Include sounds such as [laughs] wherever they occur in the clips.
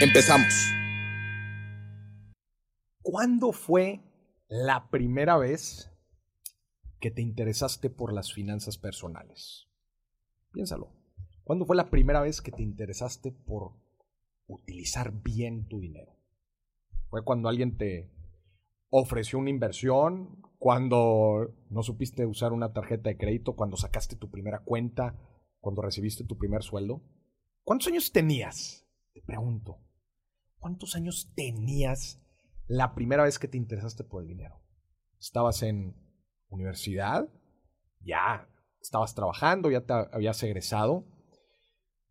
Empezamos. ¿Cuándo fue la primera vez que te interesaste por las finanzas personales? Piénsalo. ¿Cuándo fue la primera vez que te interesaste por utilizar bien tu dinero? ¿Fue cuando alguien te ofreció una inversión? ¿Cuando no supiste usar una tarjeta de crédito? ¿Cuando sacaste tu primera cuenta? ¿Cuando recibiste tu primer sueldo? ¿Cuántos años tenías? Te pregunto. ¿Cuántos años tenías la primera vez que te interesaste por el dinero? ¿Estabas en universidad? ¿Ya estabas trabajando? ¿Ya te habías egresado?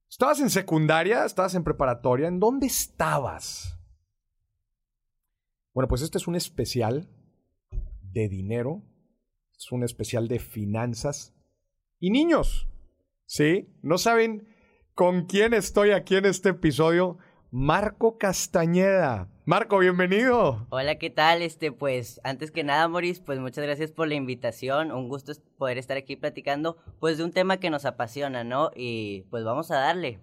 ¿Estabas en secundaria? ¿Estabas en preparatoria? ¿En dónde estabas? Bueno, pues este es un especial de dinero, es un especial de finanzas y niños. ¿Sí? ¿No saben con quién estoy aquí en este episodio? Marco Castañeda. Marco, bienvenido. Hola, ¿qué tal? Este, pues, antes que nada, Moris, pues muchas gracias por la invitación. Un gusto poder estar aquí platicando, pues, de un tema que nos apasiona, ¿no? Y pues vamos a darle.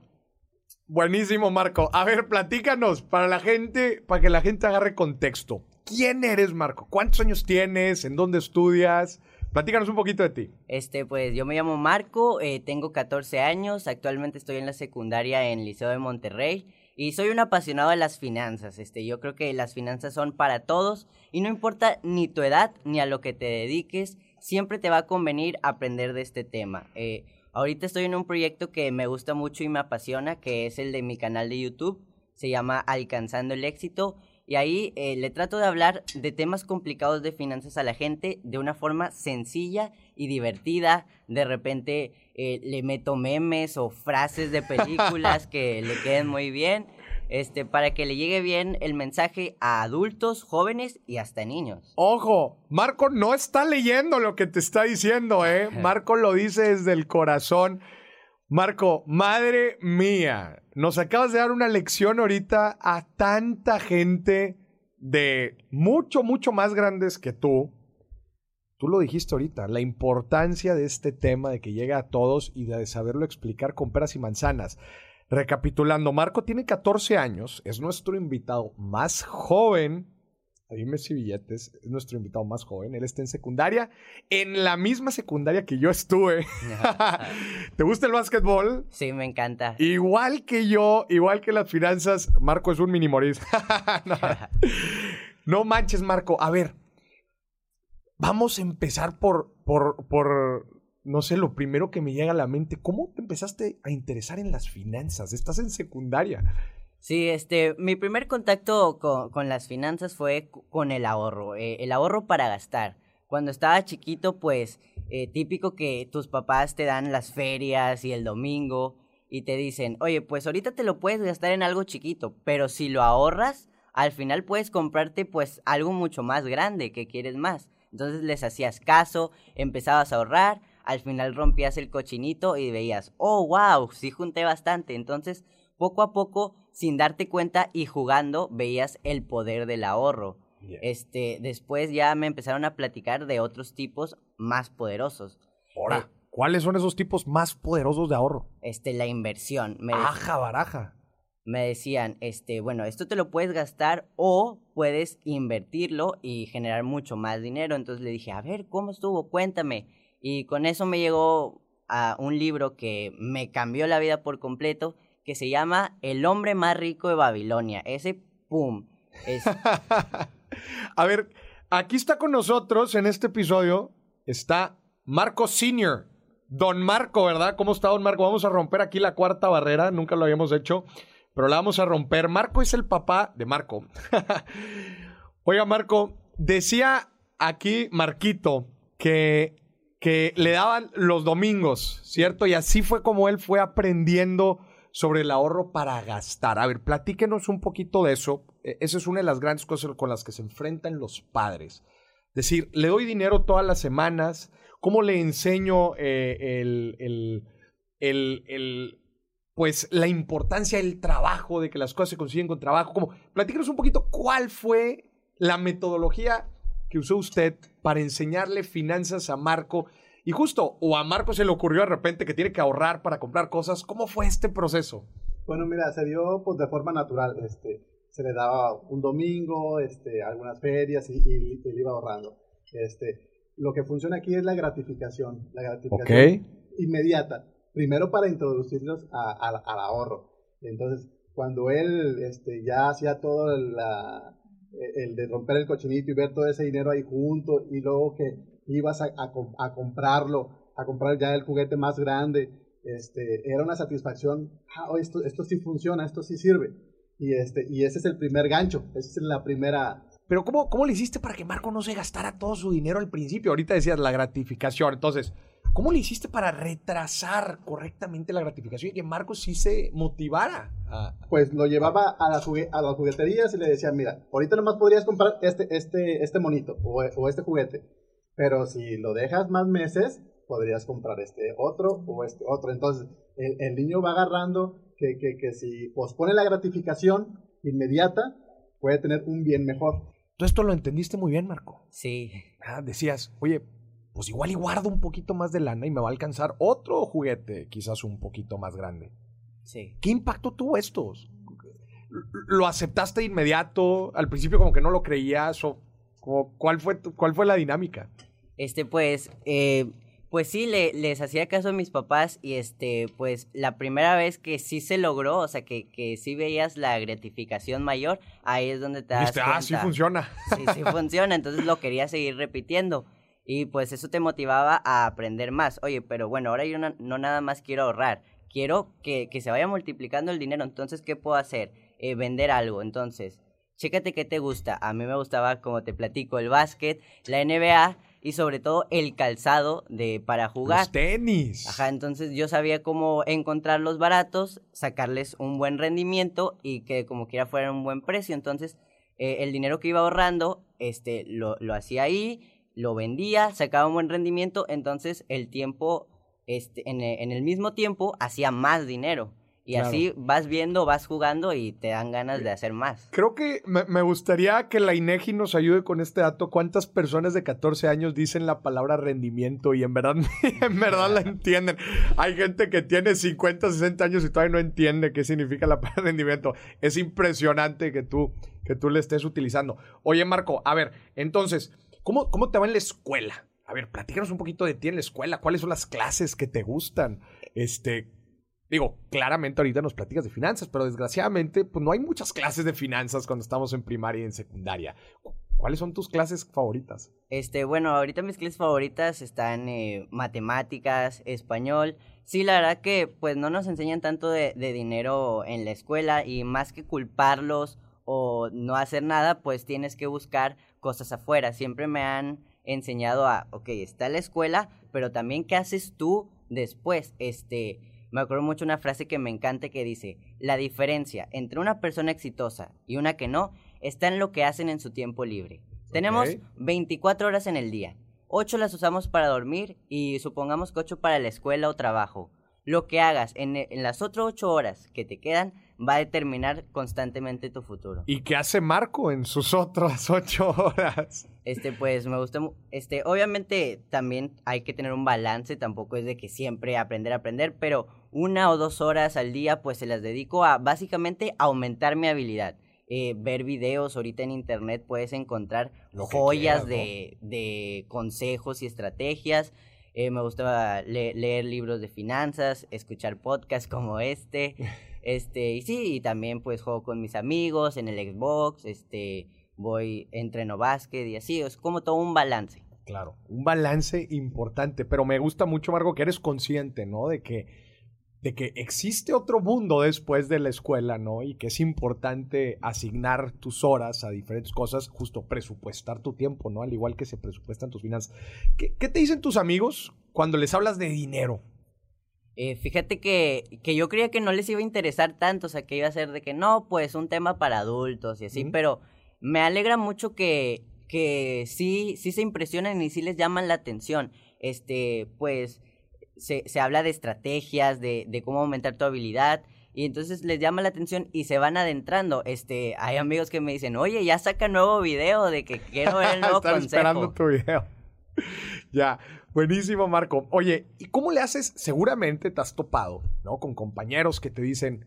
Buenísimo, Marco. A ver, platícanos para la gente, para que la gente agarre contexto. ¿Quién eres, Marco? ¿Cuántos años tienes? ¿En dónde estudias? Platícanos un poquito de ti. Este, pues yo me llamo Marco, eh, tengo 14 años, actualmente estoy en la secundaria en Liceo de Monterrey. Y soy un apasionado de las finanzas. Este, yo creo que las finanzas son para todos y no importa ni tu edad ni a lo que te dediques, siempre te va a convenir aprender de este tema. Eh, ahorita estoy en un proyecto que me gusta mucho y me apasiona, que es el de mi canal de YouTube. Se llama Alcanzando el éxito y ahí eh, le trato de hablar de temas complicados de finanzas a la gente de una forma sencilla y divertida. De repente eh, le meto memes o frases de [laughs] películas que le queden muy bien. Este, para que le llegue bien el mensaje a adultos, jóvenes y hasta niños. Ojo, Marco no está leyendo lo que te está diciendo, ¿eh? [laughs] Marco lo dice desde el corazón. Marco, madre mía, nos acabas de dar una lección ahorita a tanta gente de mucho, mucho más grandes que tú. Tú lo dijiste ahorita, la importancia de este tema, de que llegue a todos y de saberlo explicar con peras y manzanas. Recapitulando, Marco tiene 14 años, es nuestro invitado más joven Dime si billetes, es nuestro invitado más joven. Él está en secundaria, en la misma secundaria que yo estuve. [laughs] [laughs] ¿Te gusta el básquetbol? Sí, me encanta. Igual que yo, igual que las finanzas, Marco es un mini moris. [laughs] no. no manches, Marco. A ver, vamos a empezar por, por, por, no sé, lo primero que me llega a la mente. ¿Cómo te empezaste a interesar en las finanzas? Estás en secundaria. Sí, este, mi primer contacto con, las finanzas fue con el ahorro, eh, el ahorro para gastar. Cuando estaba chiquito, pues, eh, típico que tus papás te dan las ferias y el domingo y te dicen, oye, pues ahorita te lo puedes gastar en algo chiquito, pero si lo ahorras, al final puedes comprarte pues algo mucho más grande que quieres más. Entonces les hacías caso, empezabas a ahorrar, al final rompías el cochinito y veías, oh, wow, sí junté bastante. Entonces, poco a poco sin darte cuenta y jugando veías el poder del ahorro. Este, después ya me empezaron a platicar de otros tipos más poderosos. Ahora, ¿cuáles son esos tipos más poderosos de ahorro? Este, la inversión. Me Aja, baraja. Me decían, este, bueno, esto te lo puedes gastar o puedes invertirlo y generar mucho más dinero. Entonces le dije, a ver, ¿cómo estuvo? Cuéntame. Y con eso me llegó a un libro que me cambió la vida por completo que se llama El hombre más rico de Babilonia. Ese, ¡pum! [laughs] A ver, aquí está con nosotros en este episodio, está Marco Senior. Don Marco, ¿verdad? ¿Cómo está Don Marco? Vamos a romper aquí la cuarta barrera, nunca lo habíamos hecho, pero la vamos a romper. Marco es el papá de Marco. [laughs] Oiga, Marco, decía aquí Marquito que, que le daban los domingos, ¿cierto? Y así fue como él fue aprendiendo sobre el ahorro para gastar. A ver, platíquenos un poquito de eso. E, esa es una de las grandes cosas con las que se enfrentan los padres. Decir, le doy dinero todas las semanas, ¿cómo le enseño eh, el, el, pues la importancia del trabajo, de que las cosas se consiguen con trabajo? Como, platíquenos un poquito cuál fue la metodología que usó usted para enseñarle finanzas a Marco y justo, o a Marco se le ocurrió de repente que tiene que ahorrar para comprar cosas. ¿Cómo fue este proceso? Bueno, mira, se dio pues, de forma natural. Este, se le daba un domingo, este, algunas ferias y, y, él iba ahorrando. Este, lo que funciona aquí es la gratificación, la gratificación inmediata. Primero para introducirlos al ahorro. Entonces, cuando él este, ya hacía todo la, el de romper el cochinito y ver todo ese dinero ahí junto y luego que ibas a, a, comprarlo, a comprar ya el juguete más grande, este, era una satisfacción, ah, oh, esto, esto sí funciona, esto sí sirve. Y, este, y ese es el primer gancho, esa es la primera... Pero ¿cómo, ¿cómo le hiciste para que Marco no se gastara todo su dinero al principio? Ahorita decías la gratificación, entonces, ¿cómo le hiciste para retrasar correctamente la gratificación y que Marco sí se motivara? Pues lo llevaba a, la a las jugueterías y le decía, mira, ahorita nomás podrías comprar este, este, este monito o, o este juguete pero si lo dejas más meses, podrías comprar este otro o este otro. Entonces, el, niño va agarrando que, que, que, si pospone la gratificación inmediata, puede tener un bien mejor. Tú esto lo entendiste muy bien, Marco. Sí. Ah, decías, oye, pues igual y guardo un poquito más de lana y me va a alcanzar otro juguete, quizás un poquito más grande. Sí. ¿Qué impacto tuvo estos? ¿Lo aceptaste de inmediato? Al principio como que no lo creías o ¿cuál, fue, ¿Cuál fue la dinámica? Este, pues, eh, pues sí, le, les hacía caso a mis papás y este, pues la primera vez que sí se logró, o sea, que, que sí veías la gratificación mayor, ahí es donde te das cuenta. Ah, sí funciona. Sí, sí [laughs] funciona, entonces lo quería seguir repitiendo. Y pues eso te motivaba a aprender más. Oye, pero bueno, ahora yo no, nada más quiero ahorrar, quiero que, que, se vaya multiplicando el dinero, entonces, ¿qué puedo hacer? Eh, vender algo, entonces, chécate qué te gusta. A mí me gustaba, como te platico, el básquet, la NBA y sobre todo el calzado de para jugar. Los tenis. Ajá, entonces yo sabía cómo encontrarlos baratos, sacarles un buen rendimiento y que como quiera fuera un buen precio. Entonces, eh, el dinero que iba ahorrando, este, lo, lo hacía ahí, lo vendía, sacaba un buen rendimiento, entonces el tiempo, este, en, en el mismo tiempo, hacía más dinero. Y así vas viendo, vas jugando y te dan ganas de hacer más. Creo que me, gustaría que la INEGI nos ayude con este dato. ¿Cuántas personas de 14 años dicen la palabra rendimiento y en verdad, en verdad la entienden? Hay gente que tiene 50, 60 años y todavía no entiende qué significa la palabra rendimiento. Es impresionante que tú, que tú le estés utilizando. Oye, Marco, a ver, entonces, ¿cómo, cómo te va en la escuela? A ver, platícanos un poquito de ti en la escuela. ¿Cuáles son las clases que te gustan? Este, Digo, claramente ahorita nos platicas de finanzas, pero desgraciadamente, pues no hay muchas clases de finanzas cuando estamos en primaria y en secundaria. ¿Cuáles son tus clases favoritas? Este, bueno, ahorita mis clases favoritas están eh, matemáticas, español. Sí, la verdad que pues no nos enseñan tanto de, de dinero en la escuela y más que culparlos o no hacer nada, pues tienes que buscar cosas afuera. Siempre me han enseñado a, ok, está la escuela, pero también qué haces tú después. Este, me acuerdo mucho una frase que me encanta que dice, la diferencia entre una persona exitosa y una que no está en lo que hacen en su tiempo libre. Tenemos 24 horas en el día, 8 las usamos para dormir y supongamos que 8 para la escuela o trabajo. Lo que hagas en, en las otras 8 horas que te quedan va a determinar constantemente tu futuro. ¿Y qué hace Marco en sus otras 8 horas? Este, pues me gusta, este, obviamente también hay que tener un balance, tampoco es de que siempre aprender, aprender, pero una o dos horas al día pues se las dedico a básicamente aumentar mi habilidad. Eh, ver videos, ahorita en internet puedes encontrar joyas de, de, consejos y estrategias. Eh, me gusta leer libros de finanzas, escuchar podcasts como este. [laughs] Este, y sí, y también pues juego con mis amigos en el Xbox, este, voy, entreno básquet y así, es como todo un balance. Claro, un balance importante, pero me gusta mucho, Margo, que eres consciente, ¿no? De que, de que existe otro mundo después de la escuela, ¿no? Y que es importante asignar tus horas a diferentes cosas, justo presupuestar tu tiempo, ¿no? Al igual que se presupuestan tus finanzas. ¿Qué, qué te dicen tus amigos cuando les hablas de dinero? Eh, fíjate que, que yo creía que no les iba a interesar tanto, o sea, que iba a ser de que no, pues un tema para adultos y así, pero me alegra mucho que, que sí, sí se impresionan y sí les llaman la atención. Este, pues se, se habla de estrategias, de, de cómo aumentar tu habilidad y entonces les llama la atención y se van adentrando. Este, hay amigos que me dicen, oye, ya saca nuevo video de que quiero ver el [laughs] nuevo Están esperando tu video. [laughs] ya, buenísimo, Marco. Oye, ¿y cómo le haces? Seguramente te has topado, ¿no? Con compañeros que te dicen,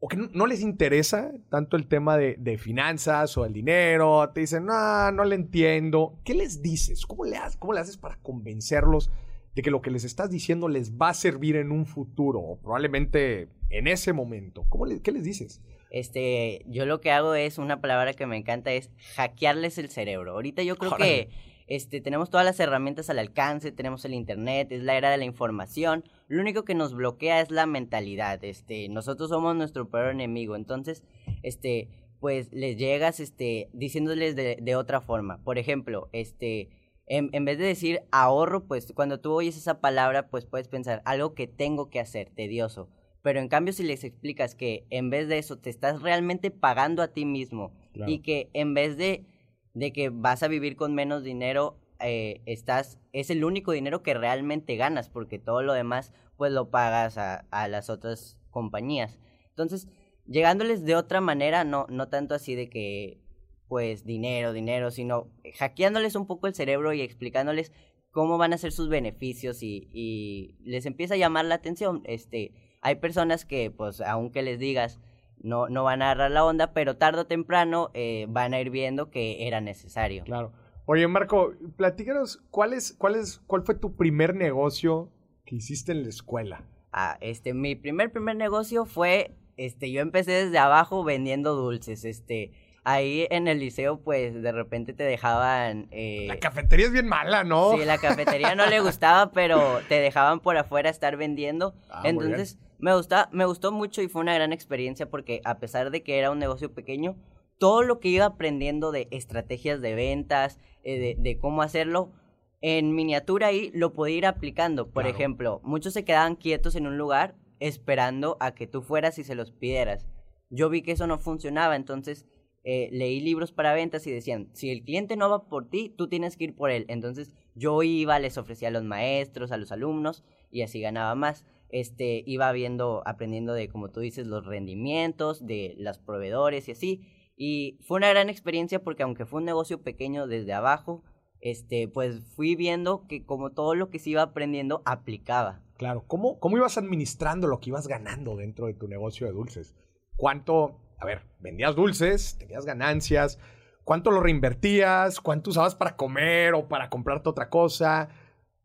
o que no, les interesa tanto el tema de, de, finanzas o el dinero, te dicen, no, no le entiendo. ¿Qué les dices? ¿Cómo le, ¿Cómo le haces para convencerlos de que lo que les estás diciendo les va a servir en un futuro o probablemente en ese momento? ¿Cómo ¿Qué les dices? Este, yo lo que hago es, una palabra que me encanta es hackearles el cerebro. Ahorita yo creo que este, tenemos todas las herramientas al alcance, tenemos el internet, es la era de la información. Lo único que nos bloquea es la mentalidad. Este, nosotros somos nuestro peor enemigo. Entonces, este, pues les llegas, este, diciéndoles de, de otra forma. Por ejemplo, este, en, en, vez de decir ahorro, pues cuando tú oyes esa palabra, pues puedes pensar algo que tengo que hacer, tedioso. Pero en cambio, si les explicas que en vez de eso te estás realmente pagando a ti mismo y que en vez de, de que vas a vivir con menos dinero, eh, estás, es el único dinero que realmente ganas, porque todo lo demás, pues lo pagas a, a las otras compañías. Entonces, llegándoles de otra manera, no, no tanto así de que pues dinero, dinero, sino hackeándoles un poco el cerebro y explicándoles cómo van a ser sus beneficios y, y les empieza a llamar la atención. Este, hay personas que, pues, aunque les digas, no, no van a agarrar la onda, pero tarde o temprano eh, van a ir viendo que era necesario. Claro. Oye, Marco, platícanos, ¿cuál, es, cuál, es, ¿cuál fue tu primer negocio que hiciste en la escuela? Ah, este, mi primer, primer negocio fue, este, yo empecé desde abajo vendiendo dulces, este, ahí en el liceo, pues de repente te dejaban. Eh... La cafetería es bien mala, ¿no? Sí, la cafetería no le gustaba, pero te dejaban por afuera estar vendiendo. Ah, Entonces, me, gusta, me gustó mucho y fue una gran experiencia porque, a pesar de que era un negocio pequeño, todo lo que iba aprendiendo de estrategias de ventas, eh, de, de, cómo hacerlo. En miniatura ahí lo podía ir aplicando. Por claro. ejemplo, muchos se quedaban quietos en un lugar esperando a que tú fueras y se los pidieras. Yo vi que eso no funcionaba, entonces eh, leí libros para ventas y decían, si el cliente no va por ti, tú tienes que ir por él. Entonces yo iba, les ofrecía a los maestros, a los alumnos y así ganaba más. Este, iba viendo, aprendiendo de, como tú dices, los rendimientos, de los proveedores y así. Y fue una gran experiencia porque aunque fue un negocio pequeño desde abajo, este, pues fui viendo que como todo lo que se iba aprendiendo aplicaba. Claro, ¿cómo, cómo ibas administrando lo que ibas ganando dentro de tu negocio de dulces? ¿Cuánto, a ver, vendías dulces, tenías ganancias, cuánto lo reinvertías, cuánto usabas para comer o para comprarte otra cosa,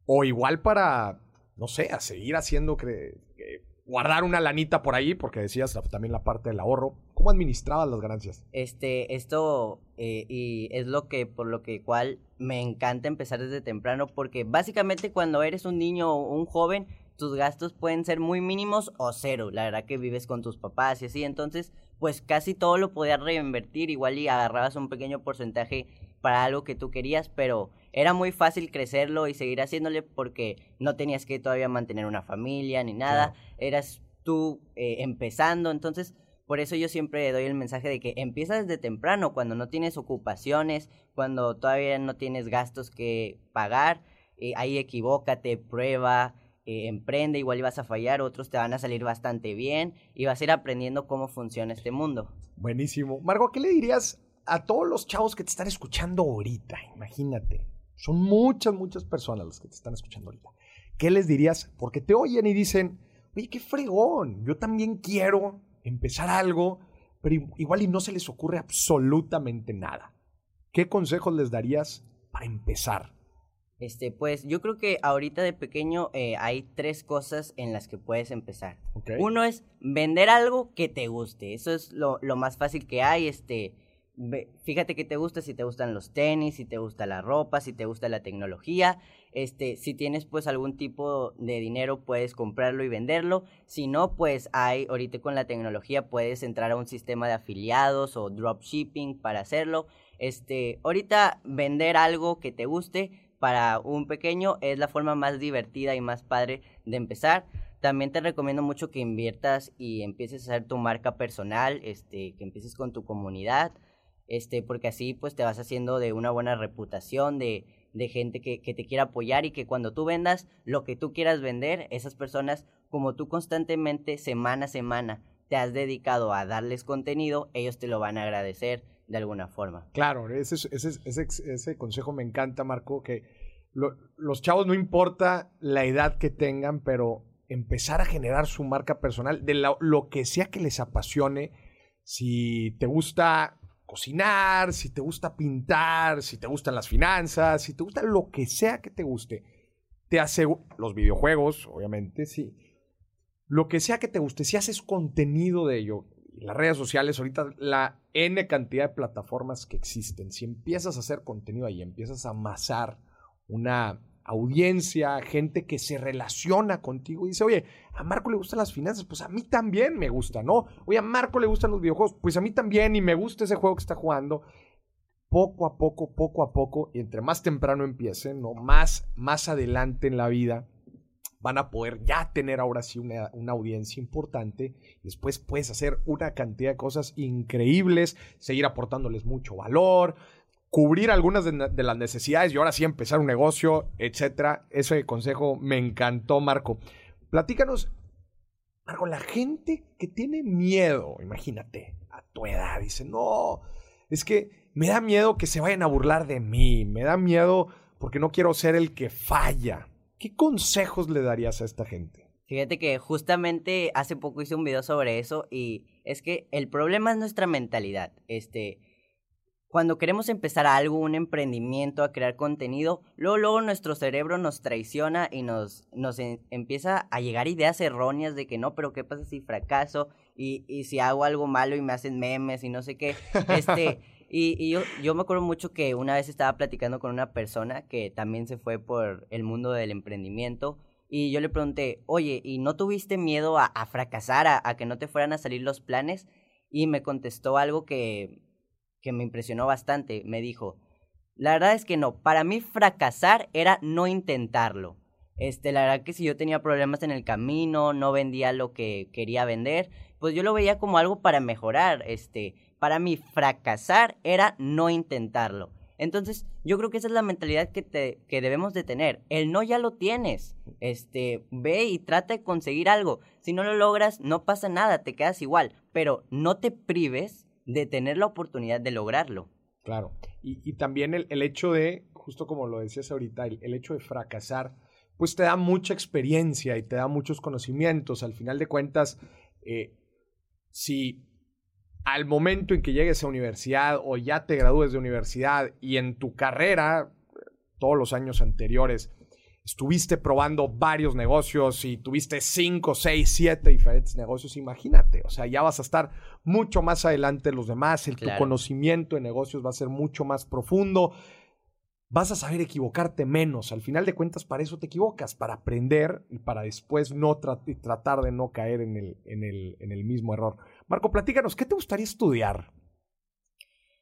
o igual para, no sé, a seguir haciendo, que, que, guardar una lanita por ahí, porque decías también la parte del ahorro. ¿Cómo administrabas las ganancias? Este, esto, eh, y es lo que, por lo que cual me encanta empezar desde temprano, porque básicamente cuando eres un niño o un joven, tus gastos pueden ser muy mínimos o cero. La verdad que vives con tus papás y así, entonces pues casi todo lo podías reinvertir, igual y agarrabas un pequeño porcentaje para algo que tú querías, pero era muy fácil crecerlo y seguir haciéndole porque no tenías que todavía mantener una familia ni nada, eras tú eh, empezando, entonces por eso yo siempre doy el mensaje de que empieza desde temprano, cuando no tienes ocupaciones, cuando todavía no tienes gastos que pagar, eh, ahí equivócate, prueba, eh, emprende, igual ibas a fallar, otros te van a salir bastante bien y vas a ir aprendiendo cómo funciona este mundo. Buenísimo. Margo, ¿qué le dirías a todos los chavos que te están escuchando ahorita? Imagínate, son muchas, muchas personas las que te están escuchando ahorita. ¿Qué les dirías? Porque te oyen y dicen, oye, qué fregón, yo también quiero empezar algo, pero igual y no se les ocurre absolutamente nada. ¿Qué consejos les darías para empezar? Este, pues yo creo que ahorita de pequeño eh, hay tres cosas en las que puedes empezar. Okay. Uno es vender algo que te guste. Eso es lo, lo más fácil que hay. Este, fíjate que te gusta, si te gustan los tenis, si te gusta la ropa, si te gusta la tecnología. Este, si tienes pues algún tipo de dinero puedes comprarlo y venderlo. Si no, pues hay ahorita con la tecnología puedes entrar a un sistema de afiliados o dropshipping para hacerlo. Este, ahorita vender algo que te guste para un pequeño es la forma más divertida y más padre de empezar. también te recomiendo mucho que inviertas y empieces a hacer tu marca personal, este, que empieces con tu comunidad, este, porque así pues te vas haciendo de una buena reputación, de, de gente que, que te quiera apoyar y que cuando tú vendas lo que tú quieras vender, esas personas, como tú constantemente, semana a semana, te has dedicado a darles contenido, ellos te lo van a agradecer de alguna forma. Claro, ese, ese, ese, ese consejo me encanta, Marco, que los chavos no importa la edad que tengan, pero empezar a generar su marca personal de lo que sea que les apasione. Si te gusta cocinar, si te gusta pintar, si te gustan las finanzas, si te gusta lo que sea que te guste, te aseguro, los videojuegos, obviamente, sí. Lo que sea que te guste, si haces contenido de ello, las redes sociales, ahorita la N cantidad de plataformas que existen, si empiezas a hacer contenido ahí, empiezas a amasar una audiencia, gente que se relaciona contigo y dice, oye, a Marco le gustan las finanzas, pues a mí también me gusta, ¿no? Oye, a Marco le gustan los videojuegos, pues a mí también y me gusta ese juego que está jugando. Poco a poco, poco a poco, y entre más temprano empiecen, ¿no? Más, más adelante en la vida, van a poder ya tener ahora sí una, una, audiencia importante. Después puedes hacer una cantidad de cosas increíbles, seguir aportándoles mucho valor, cubrir algunas de, las necesidades y ahora sí empezar un negocio, etcétera. Ese consejo me encantó, Marco. Platícanos, Marco, la gente que tiene miedo, imagínate, a tu edad, dice, no, es que me da miedo que se vayan a burlar de mí, me da miedo porque no quiero ser el que falla. ¿Qué consejos le darías a esta gente? Fíjate que justamente hace poco hice un video sobre eso y es que el problema es nuestra mentalidad. Este, cuando queremos empezar algo, un emprendimiento, a crear contenido, luego, luego nuestro cerebro nos traiciona y nos, nos empieza a llegar ideas erróneas de que no, pero ¿qué pasa si fracaso? Y, y si hago algo malo y me hacen memes y no sé qué. Este, [laughs] y, y yo, yo me acuerdo mucho que una vez estaba platicando con una persona que también se fue por el mundo del emprendimiento. Y yo le pregunté, oye, ¿y no tuviste miedo a, a fracasar, a, a que no te fueran a salir los planes? Y me contestó algo que que me impresionó bastante. Me dijo, la verdad es que no, para mí fracasar era no intentarlo. Este, la verdad que si yo tenía problemas en el camino, no vendía lo que quería vender, pues yo lo veía como algo para mejorar. Este, para mí fracasar era no intentarlo. Entonces, yo creo que esa es la mentalidad que, te, que debemos de tener. El no ya lo tienes. Este, ve y trata de conseguir algo. Si no lo logras, no pasa nada, te quedas igual. Pero no te prives de tener la oportunidad de lograrlo. Claro. Y, también el, hecho de, justo como lo decías ahorita, el, hecho de fracasar, pues te da mucha experiencia y te da muchos conocimientos. Al final de cuentas, eh, si al momento en que llegues a universidad o ya te gradúes de universidad y en tu carrera, todos los años anteriores, estuviste probando varios negocios y tuviste 5, 6, 7 diferentes negocios, imagínate, o sea, ya vas a estar mucho más adelante de los demás, el, tu conocimiento de negocios va a ser mucho más profundo, vas a saber equivocarte menos, al final de cuentas para eso te equivocas, para aprender y para después no tratar de no caer en el, en, el, en el mismo error. Marco, platícanos, ¿qué te gustaría estudiar?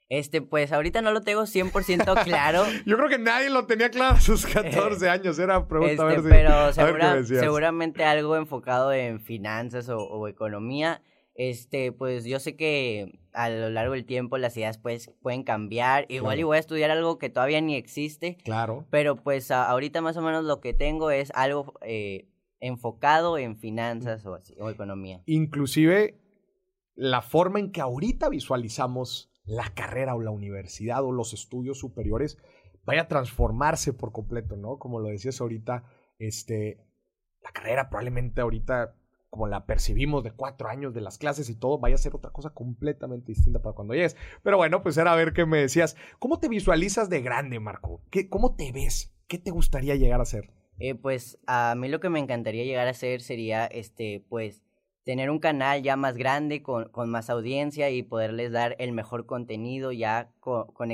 Este, pues ahorita no lo tengo 100% [laughs] claro. Yo creo que nadie lo tenía claro a sus 14 años, era pregunta este, Pero [laughs] seguramente algo enfocado en finanzas o, economía. Este, pues yo sé que a lo largo del tiempo las ideas pues pueden cambiar. Igual y voy a estudiar algo que todavía ni existe. Claro. Pero pues ahorita más o menos lo que tengo es algo eh, enfocado en finanzas o, así, o economía. Inclusive la forma en que ahorita visualizamos la carrera o la universidad o los estudios superiores vaya a transformarse por completo, ¿no? Como lo decías ahorita, este, la carrera probablemente ahorita, como la percibimos de cuatro años de las clases y todo, vaya a ser otra cosa completamente distinta para cuando llegues. Pero bueno, pues era a ver qué me decías. ¿Cómo te visualizas de grande, Marco? ¿Qué, ¿Cómo te ves? ¿Qué te gustaría llegar a ser? Eh, pues a mí lo que me encantaría llegar a ser sería, este, pues, tener un canal ya más grande, con, con más audiencia y poderles dar el mejor contenido ya con, con,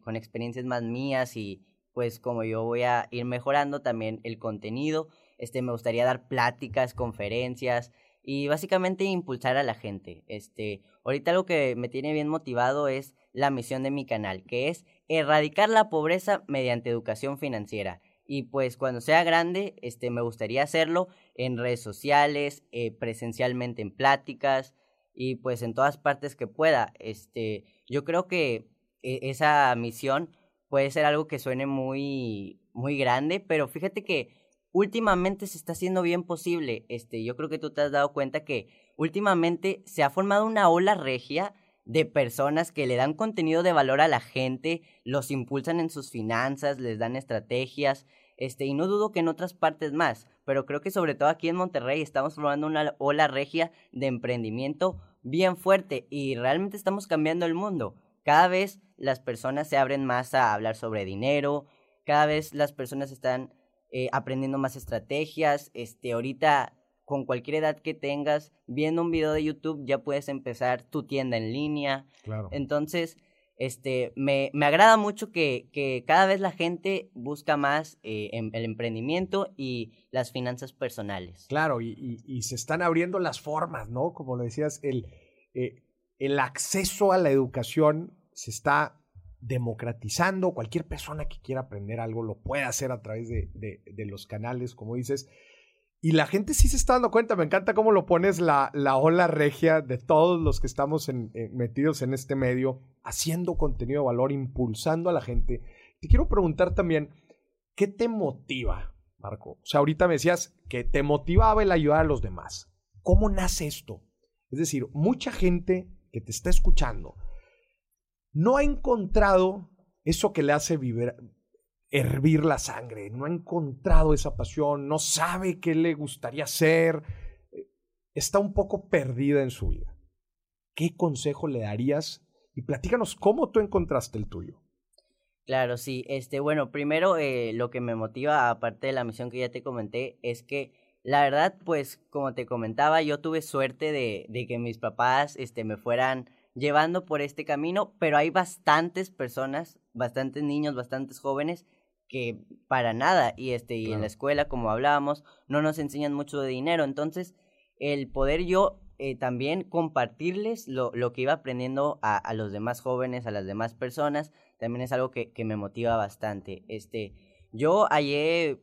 con, experiencias más mías y pues como yo voy a ir mejorando también el contenido, este, me gustaría dar pláticas, conferencias y básicamente impulsar a la gente. Este, ahorita algo que me tiene bien motivado es la misión de mi canal, que es erradicar la pobreza mediante educación financiera. Y pues cuando sea grande, este, me gustaría hacerlo en redes sociales, eh, presencialmente en pláticas y pues en todas partes que pueda. Este, yo creo que eh, esa misión puede ser algo que suene muy, muy grande, pero fíjate que últimamente se está haciendo bien posible. Este, yo creo que tú te has dado cuenta que últimamente se ha formado una ola regia de personas que le dan contenido de valor a la gente, los impulsan en sus finanzas, les dan estrategias, este, y no dudo que en otras partes más, pero creo que sobre todo aquí en Monterrey estamos formando una ola regia de emprendimiento bien fuerte y realmente estamos cambiando el mundo. Cada vez las personas se abren más a hablar sobre dinero, cada vez las personas están eh, aprendiendo más estrategias, este, ahorita con cualquier edad que tengas, viendo un video de YouTube ya puedes empezar tu tienda en línea. Claro. Entonces, este, me, me agrada mucho que, que, cada vez la gente busca más eh, em, el emprendimiento y las finanzas personales. Claro, y, y, y, se están abriendo las formas, ¿no? Como lo decías, el, eh, el acceso a la educación se está democratizando. Cualquier persona que quiera aprender algo lo puede hacer a través de, de, de los canales, como dices. Y la gente sí se está dando cuenta, me encanta cómo lo pones la, la ola regia de todos los que estamos eh, metidos en este medio, haciendo contenido de valor, impulsando a la gente. Te quiero preguntar también, ¿qué te motiva, Marco? O sea, ahorita me decías que te motivaba el ayudar a los demás. ¿Cómo nace esto? Es decir, mucha gente que te está escuchando no ha encontrado eso que le hace vibrar, hervir la sangre, no ha encontrado esa pasión, no sabe qué le gustaría hacer, está un poco perdida en su vida. ¿Qué consejo le darías? Y platícanos cómo tú encontraste el tuyo. Claro, sí. Este, bueno, primero eh, lo que me motiva, aparte de la misión que ya te comenté, es que la verdad, pues, como te comentaba, yo tuve suerte de, de que mis papás este, me fueran llevando por este camino, pero hay bastantes personas, bastantes niños, bastantes jóvenes que para nada y este y claro. en la escuela como hablábamos no nos enseñan mucho de dinero entonces el poder yo eh, también compartirles lo, lo, que iba aprendiendo a, a, los demás jóvenes a las demás personas también es algo que, que me motiva bastante este yo hallé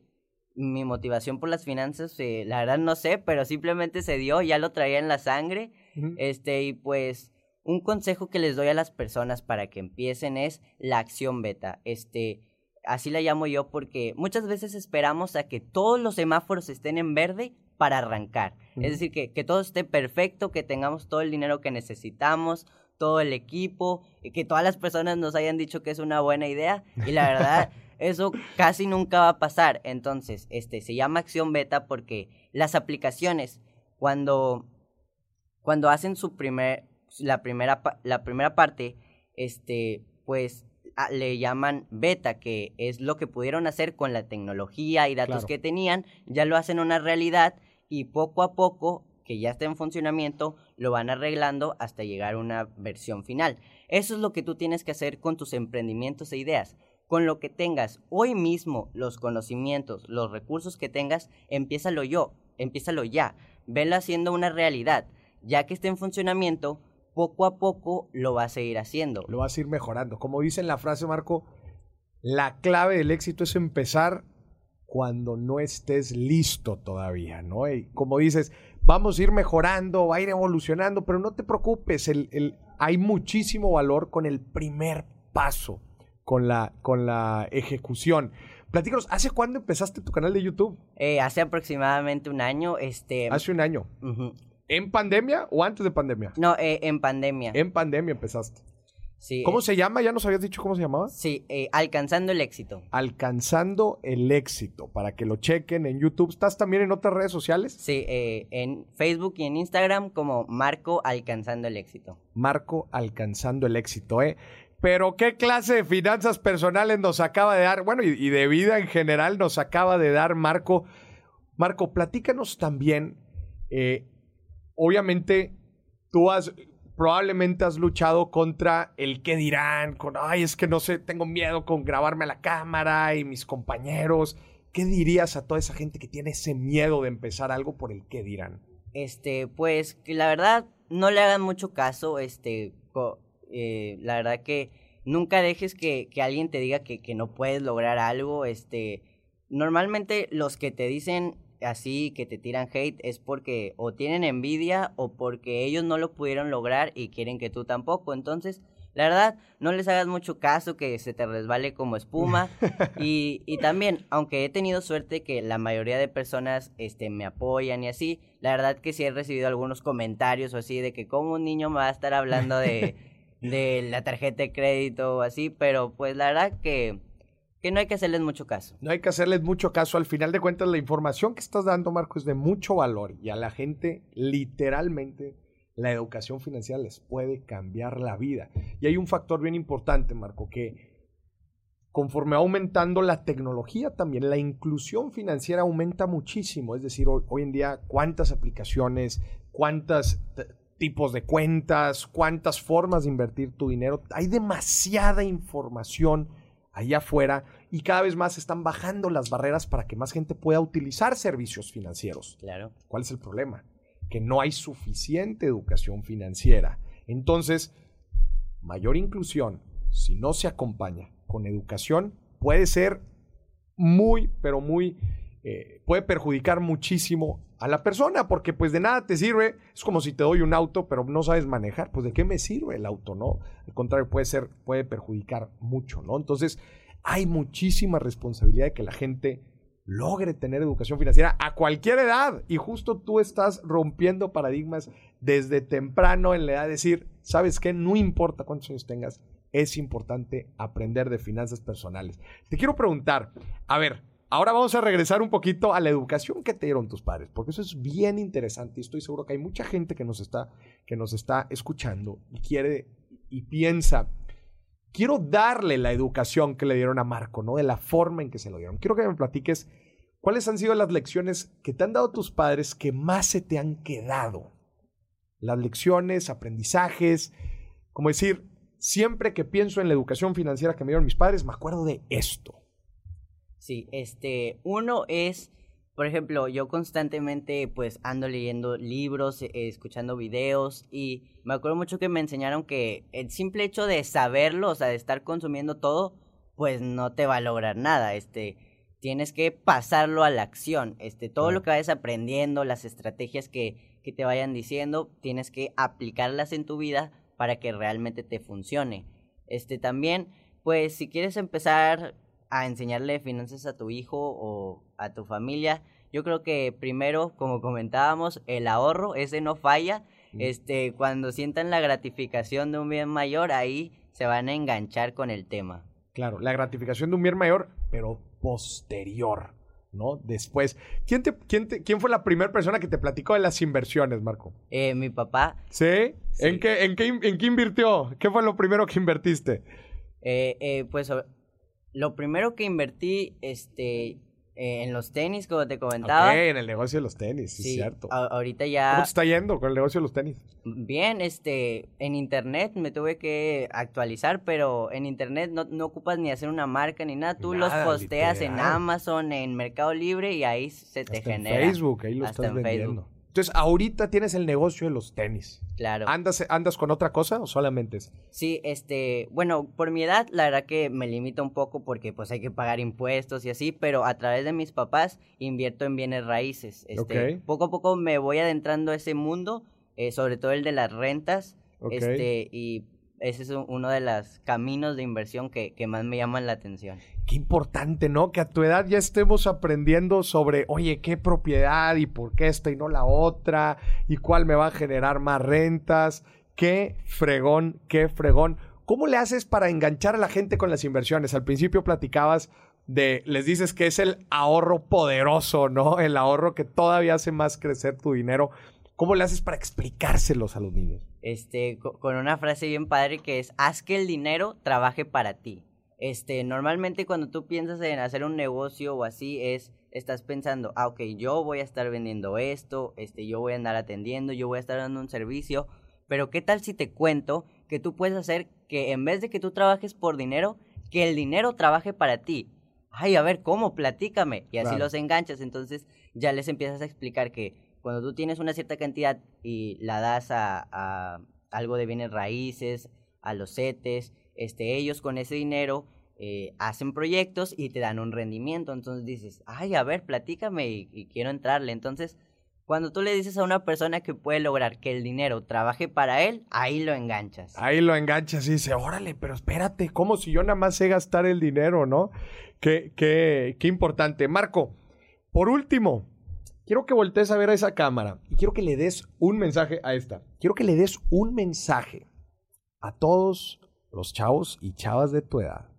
mi motivación por las finanzas eh, la verdad no sé pero simplemente se dio ya lo traía en la sangre uh -huh. este y pues un consejo que les doy a las personas para que empiecen es la acción beta este así la llamo yo porque muchas veces esperamos a que todos los semáforos estén en verde para arrancar. Uh -huh. Es decir, que, que, todo esté perfecto, que tengamos todo el dinero que necesitamos, todo el equipo, y que todas las personas nos hayan dicho que es una buena idea. Y la verdad, [laughs] eso casi nunca va a pasar. Entonces, este, se llama acción beta porque las aplicaciones, cuando, cuando hacen su primer, la primera, la primera parte, este, pues le llaman beta, que es lo que pudieron hacer con la tecnología y datos claro. que tenían, ya lo hacen una realidad y poco a poco, que ya está en funcionamiento, lo van arreglando hasta llegar a una versión final. Eso es lo que tú tienes que hacer con tus emprendimientos e ideas. Con lo que tengas hoy mismo, los conocimientos, los recursos que tengas, empiézalo yo, empiézalo ya, velo haciendo una realidad. Ya que esté en funcionamiento, poco a poco lo vas a ir haciendo. Lo vas a ir mejorando. Como dice en la frase, Marco, la clave del éxito es empezar cuando no estés listo todavía, ¿no? Y como dices, vamos a ir mejorando, va a ir evolucionando, pero no te preocupes, el, el, hay muchísimo valor con el primer paso, con la, con la ejecución. Platícanos, ¿hace cuándo empezaste tu canal de YouTube? Eh, hace aproximadamente un año. Este... Hace un año. Uh -huh. ¿En pandemia o antes de pandemia? No, eh, en pandemia. En pandemia empezaste. Sí. ¿Cómo eh, se llama? ¿Ya nos habías dicho cómo se llamaba? Sí, eh, Alcanzando el Éxito. Alcanzando el Éxito, para que lo chequen en YouTube. ¿Estás también en otras redes sociales? Sí, en Facebook y en Instagram como Marco Alcanzando el Éxito. Marco Alcanzando el Éxito, ¿eh? Pero qué clase de finanzas personales nos acaba de dar, bueno, y, y de vida en general nos acaba de dar Marco. Marco, platícanos también eh, obviamente tú has probablemente has luchado contra el qué dirán, con ay, es que no sé, tengo miedo con grabarme a la cámara y mis compañeros. ¿Qué dirías a toda esa gente que tiene ese miedo de empezar algo por el qué dirán? Este, pues que la verdad no le hagan mucho caso, este, eh, la verdad que nunca dejes que, que alguien te diga que, que, no puedes lograr algo, este, normalmente los que te dicen así, que te tiran hate, es porque o tienen envidia o porque ellos no lo pudieron lograr y quieren que tú tampoco. Entonces, la verdad, no les hagas mucho caso, que se te resbale como espuma. [laughs] y, y también, aunque he tenido suerte que la mayoría de personas este, me apoyan y así, la verdad que sí he recibido algunos comentarios o así de que como un niño me va a estar hablando de, [laughs] de la tarjeta de crédito o así, pero pues la verdad que que no hay que hacerles mucho caso. No hay que hacerles mucho caso. Al final de cuentas, la información que estás dando, Marco, es de mucho valor y a la gente literalmente la educación financiera les puede cambiar la vida. Y hay un factor bien importante, Marco, que conforme aumentando la tecnología también, la inclusión financiera aumenta muchísimo. Es decir, hoy, en día, cuántas aplicaciones, cuántos tipos de cuentas, cuántas formas de invertir tu dinero. Hay demasiada información allá afuera y cada vez más están bajando las barreras para que más gente pueda utilizar servicios financieros. Claro. ¿Cuál es el problema? Que no hay suficiente educación financiera. Entonces, mayor inclusión, si no se acompaña con educación, puede ser muy, pero muy, eh, puede perjudicar muchísimo a la persona, porque pues de nada te sirve, es como si te doy un auto, pero no sabes manejar, pues de qué me sirve el auto, ¿no? Al contrario, puede ser, puede perjudicar mucho, ¿no? Entonces, hay muchísima responsabilidad de que la gente logre tener educación financiera a cualquier edad. Y justo tú estás rompiendo paradigmas desde temprano en la edad de decir, ¿sabes qué? No importa cuántos años tengas, es importante aprender de finanzas personales. Te quiero preguntar, a ver, Ahora vamos a regresar un poquito a la educación que te dieron tus padres, porque eso es bien interesante y estoy seguro que hay mucha gente que nos está, que nos está escuchando y quiere y piensa, quiero darle la educación que le dieron a Marco, ¿no? De la forma en que se lo dieron. Quiero que me platiques cuáles han sido las lecciones que te han dado tus padres que más se te han quedado. Las lecciones, aprendizajes, como decir, siempre que pienso en la educación financiera que me dieron mis padres, me acuerdo de esto. Sí, este, uno es, por ejemplo, yo constantemente pues ando leyendo libros, eh, escuchando videos y me acuerdo mucho que me enseñaron que el simple hecho de saberlo, o sea, de estar consumiendo todo, pues no te va a lograr nada, este, tienes que pasarlo a la acción, este, todo lo que vayas aprendiendo, las estrategias que, que te vayan diciendo, tienes que aplicarlas en tu vida para que realmente te funcione. Este, también, pues si quieres empezar a enseñarle finanzas a tu hijo o a tu familia, yo creo que primero, como comentábamos, el ahorro, ese no falla. Este, cuando sientan la gratificación de un bien mayor, ahí se van a enganchar con el tema. Claro, la gratificación de un bien mayor, pero posterior, ¿no? Después. ¿Quién, te, quién, quién fue la primera persona que te platicó de las inversiones, Marco? Eh, mi papá. ¿Sí? ¿En, qué, en, qué, ¿En qué invirtió? ¿Qué fue lo primero que invertiste? Eh, eh, pues lo primero que invertí, este, eh, en los tenis, como te comentaba. Ok, en el negocio de los tenis, sí, es cierto. ahorita ya. ¿Cómo te está yendo con el negocio de los tenis? Bien, este, en internet me tuve que actualizar, pero en internet no, no ocupas ni hacer una marca ni nada. Tú los posteas en Amazon, en Mercado Libre y ahí se te genera. En Facebook, ahí lo estás vendiendo. Entonces, ahorita tienes el negocio de los tenis. Claro. ¿Andas, ¿Andas con otra cosa o solamente es? Sí, este, bueno, por mi edad, la verdad que me limita un poco porque pues hay que pagar impuestos y así, pero a través de mis papás invierto en bienes raíces. Este, Poco a poco me voy adentrando a ese mundo, eh, sobre todo el de las rentas. Este, y ese es uno de los caminos de inversión que, que, más me llaman la atención. Qué importante, ¿no? Que a tu edad ya estemos aprendiendo sobre, oye, qué propiedad y por qué esta y no la otra, y cuál me va a generar más rentas. Qué fregón, qué fregón. ¿Cómo le haces para enganchar a la gente con las inversiones? Al principio platicabas de, les dices que es el ahorro poderoso, ¿no? El ahorro que todavía hace más crecer tu dinero. ¿Cómo le haces para explicárselos a los niños? Este, con una frase bien padre que es, haz que el dinero trabaje para ti. Este, normalmente cuando tú piensas en hacer un negocio o así es, estás pensando, ah, ok, yo voy a estar vendiendo esto, este, yo voy a andar atendiendo, yo voy a estar dando un servicio, pero ¿qué tal si te cuento que tú puedes hacer que en vez de que tú trabajes por dinero, que el dinero trabaje para ti? Ay, a ver, ¿cómo? Platícame. Y así los enganchas, entonces ya les empiezas a explicar que cuando tú tienes una cierta cantidad y la das a, algo de bienes raíces, a los CETES, este, ellos con ese dinero eh, hacen proyectos y te dan un rendimiento. Entonces dices, ay, a ver, platícame y, quiero entrarle. Entonces, cuando tú le dices a una persona que puede lograr que el dinero trabaje para él, ahí lo enganchas. Ahí lo enganchas y dice, órale, pero espérate, como si yo nada más sé gastar el dinero, ¿no? Qué, qué, qué importante. Marco, por último, quiero que voltees a ver a esa cámara y quiero que le des un mensaje a esta. Quiero que le des un mensaje a todos los chavos y chavas de tu edad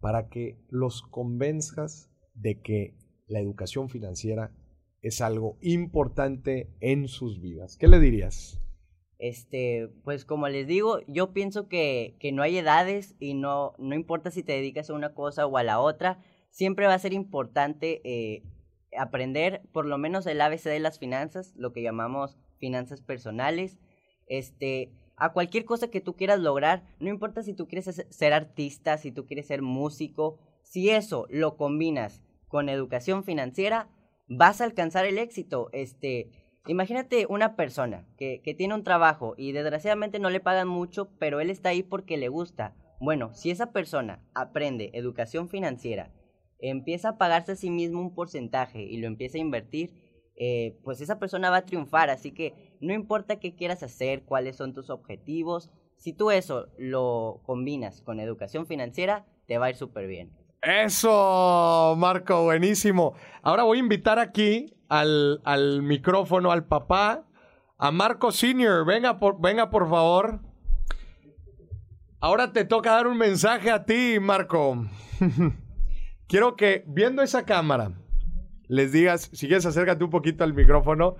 para que los convenzcas de que la educación financiera es algo importante en sus vidas. ¿Qué le dirías? Este, pues como les digo, yo pienso que, que no hay edades y no, no importa si te dedicas a una cosa o a la otra, siempre va a ser importante eh, aprender por lo menos el ABC de las finanzas, lo que llamamos finanzas personales, este, a cualquier cosa que tú quieras lograr, no importa si tú quieres ser artista, si tú quieres ser músico, si eso lo combinas con educación financiera, vas a alcanzar el éxito. Este, imagínate una persona que, que tiene un trabajo y desgraciadamente no le pagan mucho, pero él está ahí porque le gusta. Bueno, si esa persona aprende educación financiera empieza a pagarse a sí mismo un porcentaje y lo empieza a invertir, eh, pues esa persona va a triunfar. Así que no importa qué quieras hacer, cuáles son tus objetivos, si tú eso lo combinas con educación financiera, te va a ir súper bien. Eso, Marco, buenísimo. Ahora voy a invitar aquí al, al micrófono al papá, a Marco Senior. Venga por, venga, por favor. Ahora te toca dar un mensaje a ti, Marco. [laughs] quiero que viendo esa cámara, les digas, si quieres acércate un poquito al micrófono,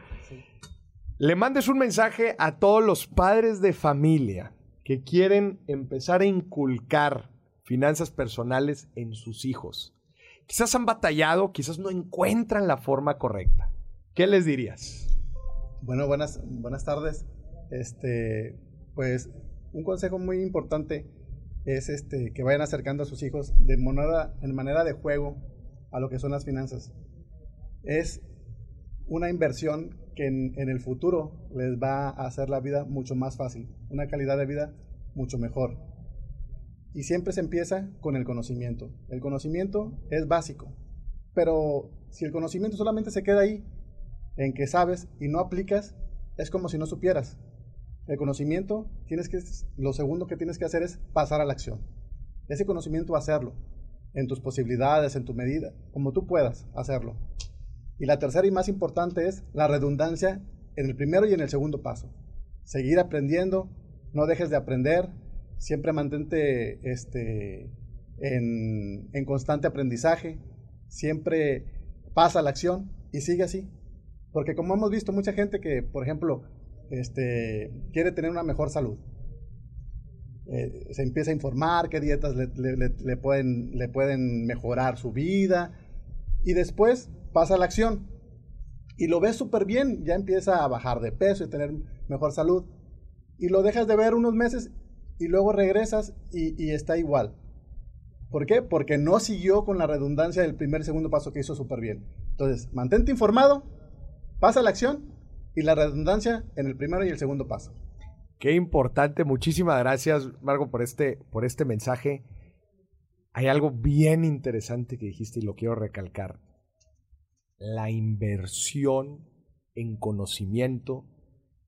le mandes un mensaje a todos los padres de familia que quieren empezar a inculcar finanzas personales en sus hijos. Quizás han batallado, quizás no encuentran la forma correcta. ¿Qué les dirías? Bueno, buenas, buenas tardes. Este, pues un consejo muy importante es este, que vayan acercando a sus hijos de manera, en manera de juego a lo que son las finanzas. Es una inversión que en, en, el futuro les va a hacer la vida mucho más fácil, una calidad de vida mucho mejor. Y siempre se empieza con el conocimiento. El conocimiento es básico, pero si el conocimiento solamente se queda ahí, en que sabes y no aplicas, es como si no supieras. El conocimiento, tienes que, lo segundo que tienes que hacer es pasar a la acción. Ese conocimiento hacerlo, en tus posibilidades, en tu medida, como tú puedas hacerlo. Y la tercera y más importante es la redundancia en el primero y en el segundo paso. Seguir aprendiendo, no dejes de aprender, siempre mantente este, en, en constante aprendizaje, siempre pasa a la acción y sigue así. Porque como hemos visto, mucha gente que, por ejemplo, este, quiere tener una mejor salud. Eh, se empieza a informar qué dietas le, pueden, le pueden mejorar su vida y después pasa a la acción y lo ves súper bien, ya empieza a bajar de peso y tener mejor salud y lo dejas de ver unos meses y luego regresas y, y está igual. ¿Por qué? Porque no siguió con la redundancia del primer y segundo paso que hizo súper bien. Entonces, mantente informado, pasa a la acción y la redundancia en el primero y el segundo paso. Qué importante, muchísimas gracias Margo por este, por este mensaje. Hay algo bien interesante que dijiste y lo quiero recalcar. La inversión en conocimiento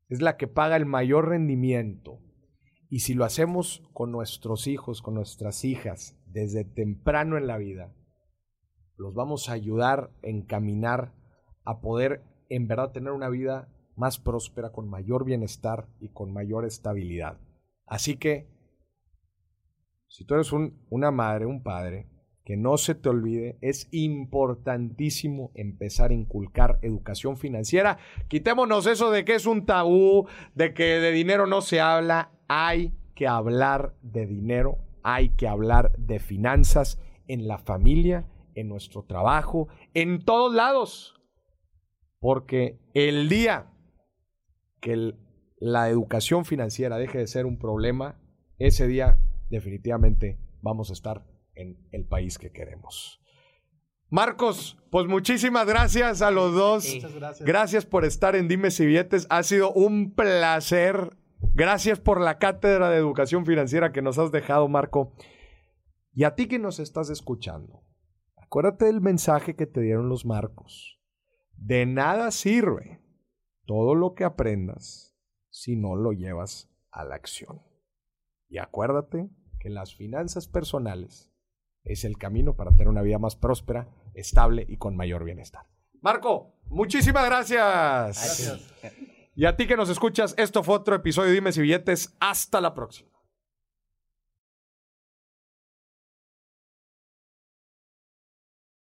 es la que paga el mayor rendimiento. Y si lo hacemos con nuestros hijos, con nuestras hijas, desde temprano en la vida, los vamos a ayudar a encaminar a poder en verdad tener una vida más próspera, con mayor bienestar y con mayor estabilidad. Así que, si tú eres una madre, un padre, que no se te olvide, es importantísimo empezar a inculcar educación financiera. Quitémonos eso de que es un tabú, de que de dinero no se habla. Hay que hablar de dinero, hay que hablar de finanzas en la familia, en nuestro trabajo, en todos lados. Porque el día que la educación financiera deje de ser un problema, ese día definitivamente vamos a estar en el país que queremos. Marcos, pues muchísimas gracias a los dos. gracias. gracias por estar en Dime si Billetes. Ha sido un placer. Gracias por la cátedra de educación financiera que nos has dejado, Marco. Y a ti que nos estás escuchando, acuérdate del mensaje que te dieron los marcos. De nada sirve todo lo que aprendas si no lo llevas a la acción. Y acuérdate que las finanzas personales es el camino para tener una vida más próspera, estable y con mayor bienestar. Marco, muchísimas gracias. Gracias. Y a ti que nos escuchas, esto fue otro episodio de Dime si Billetes. Hasta la próxima.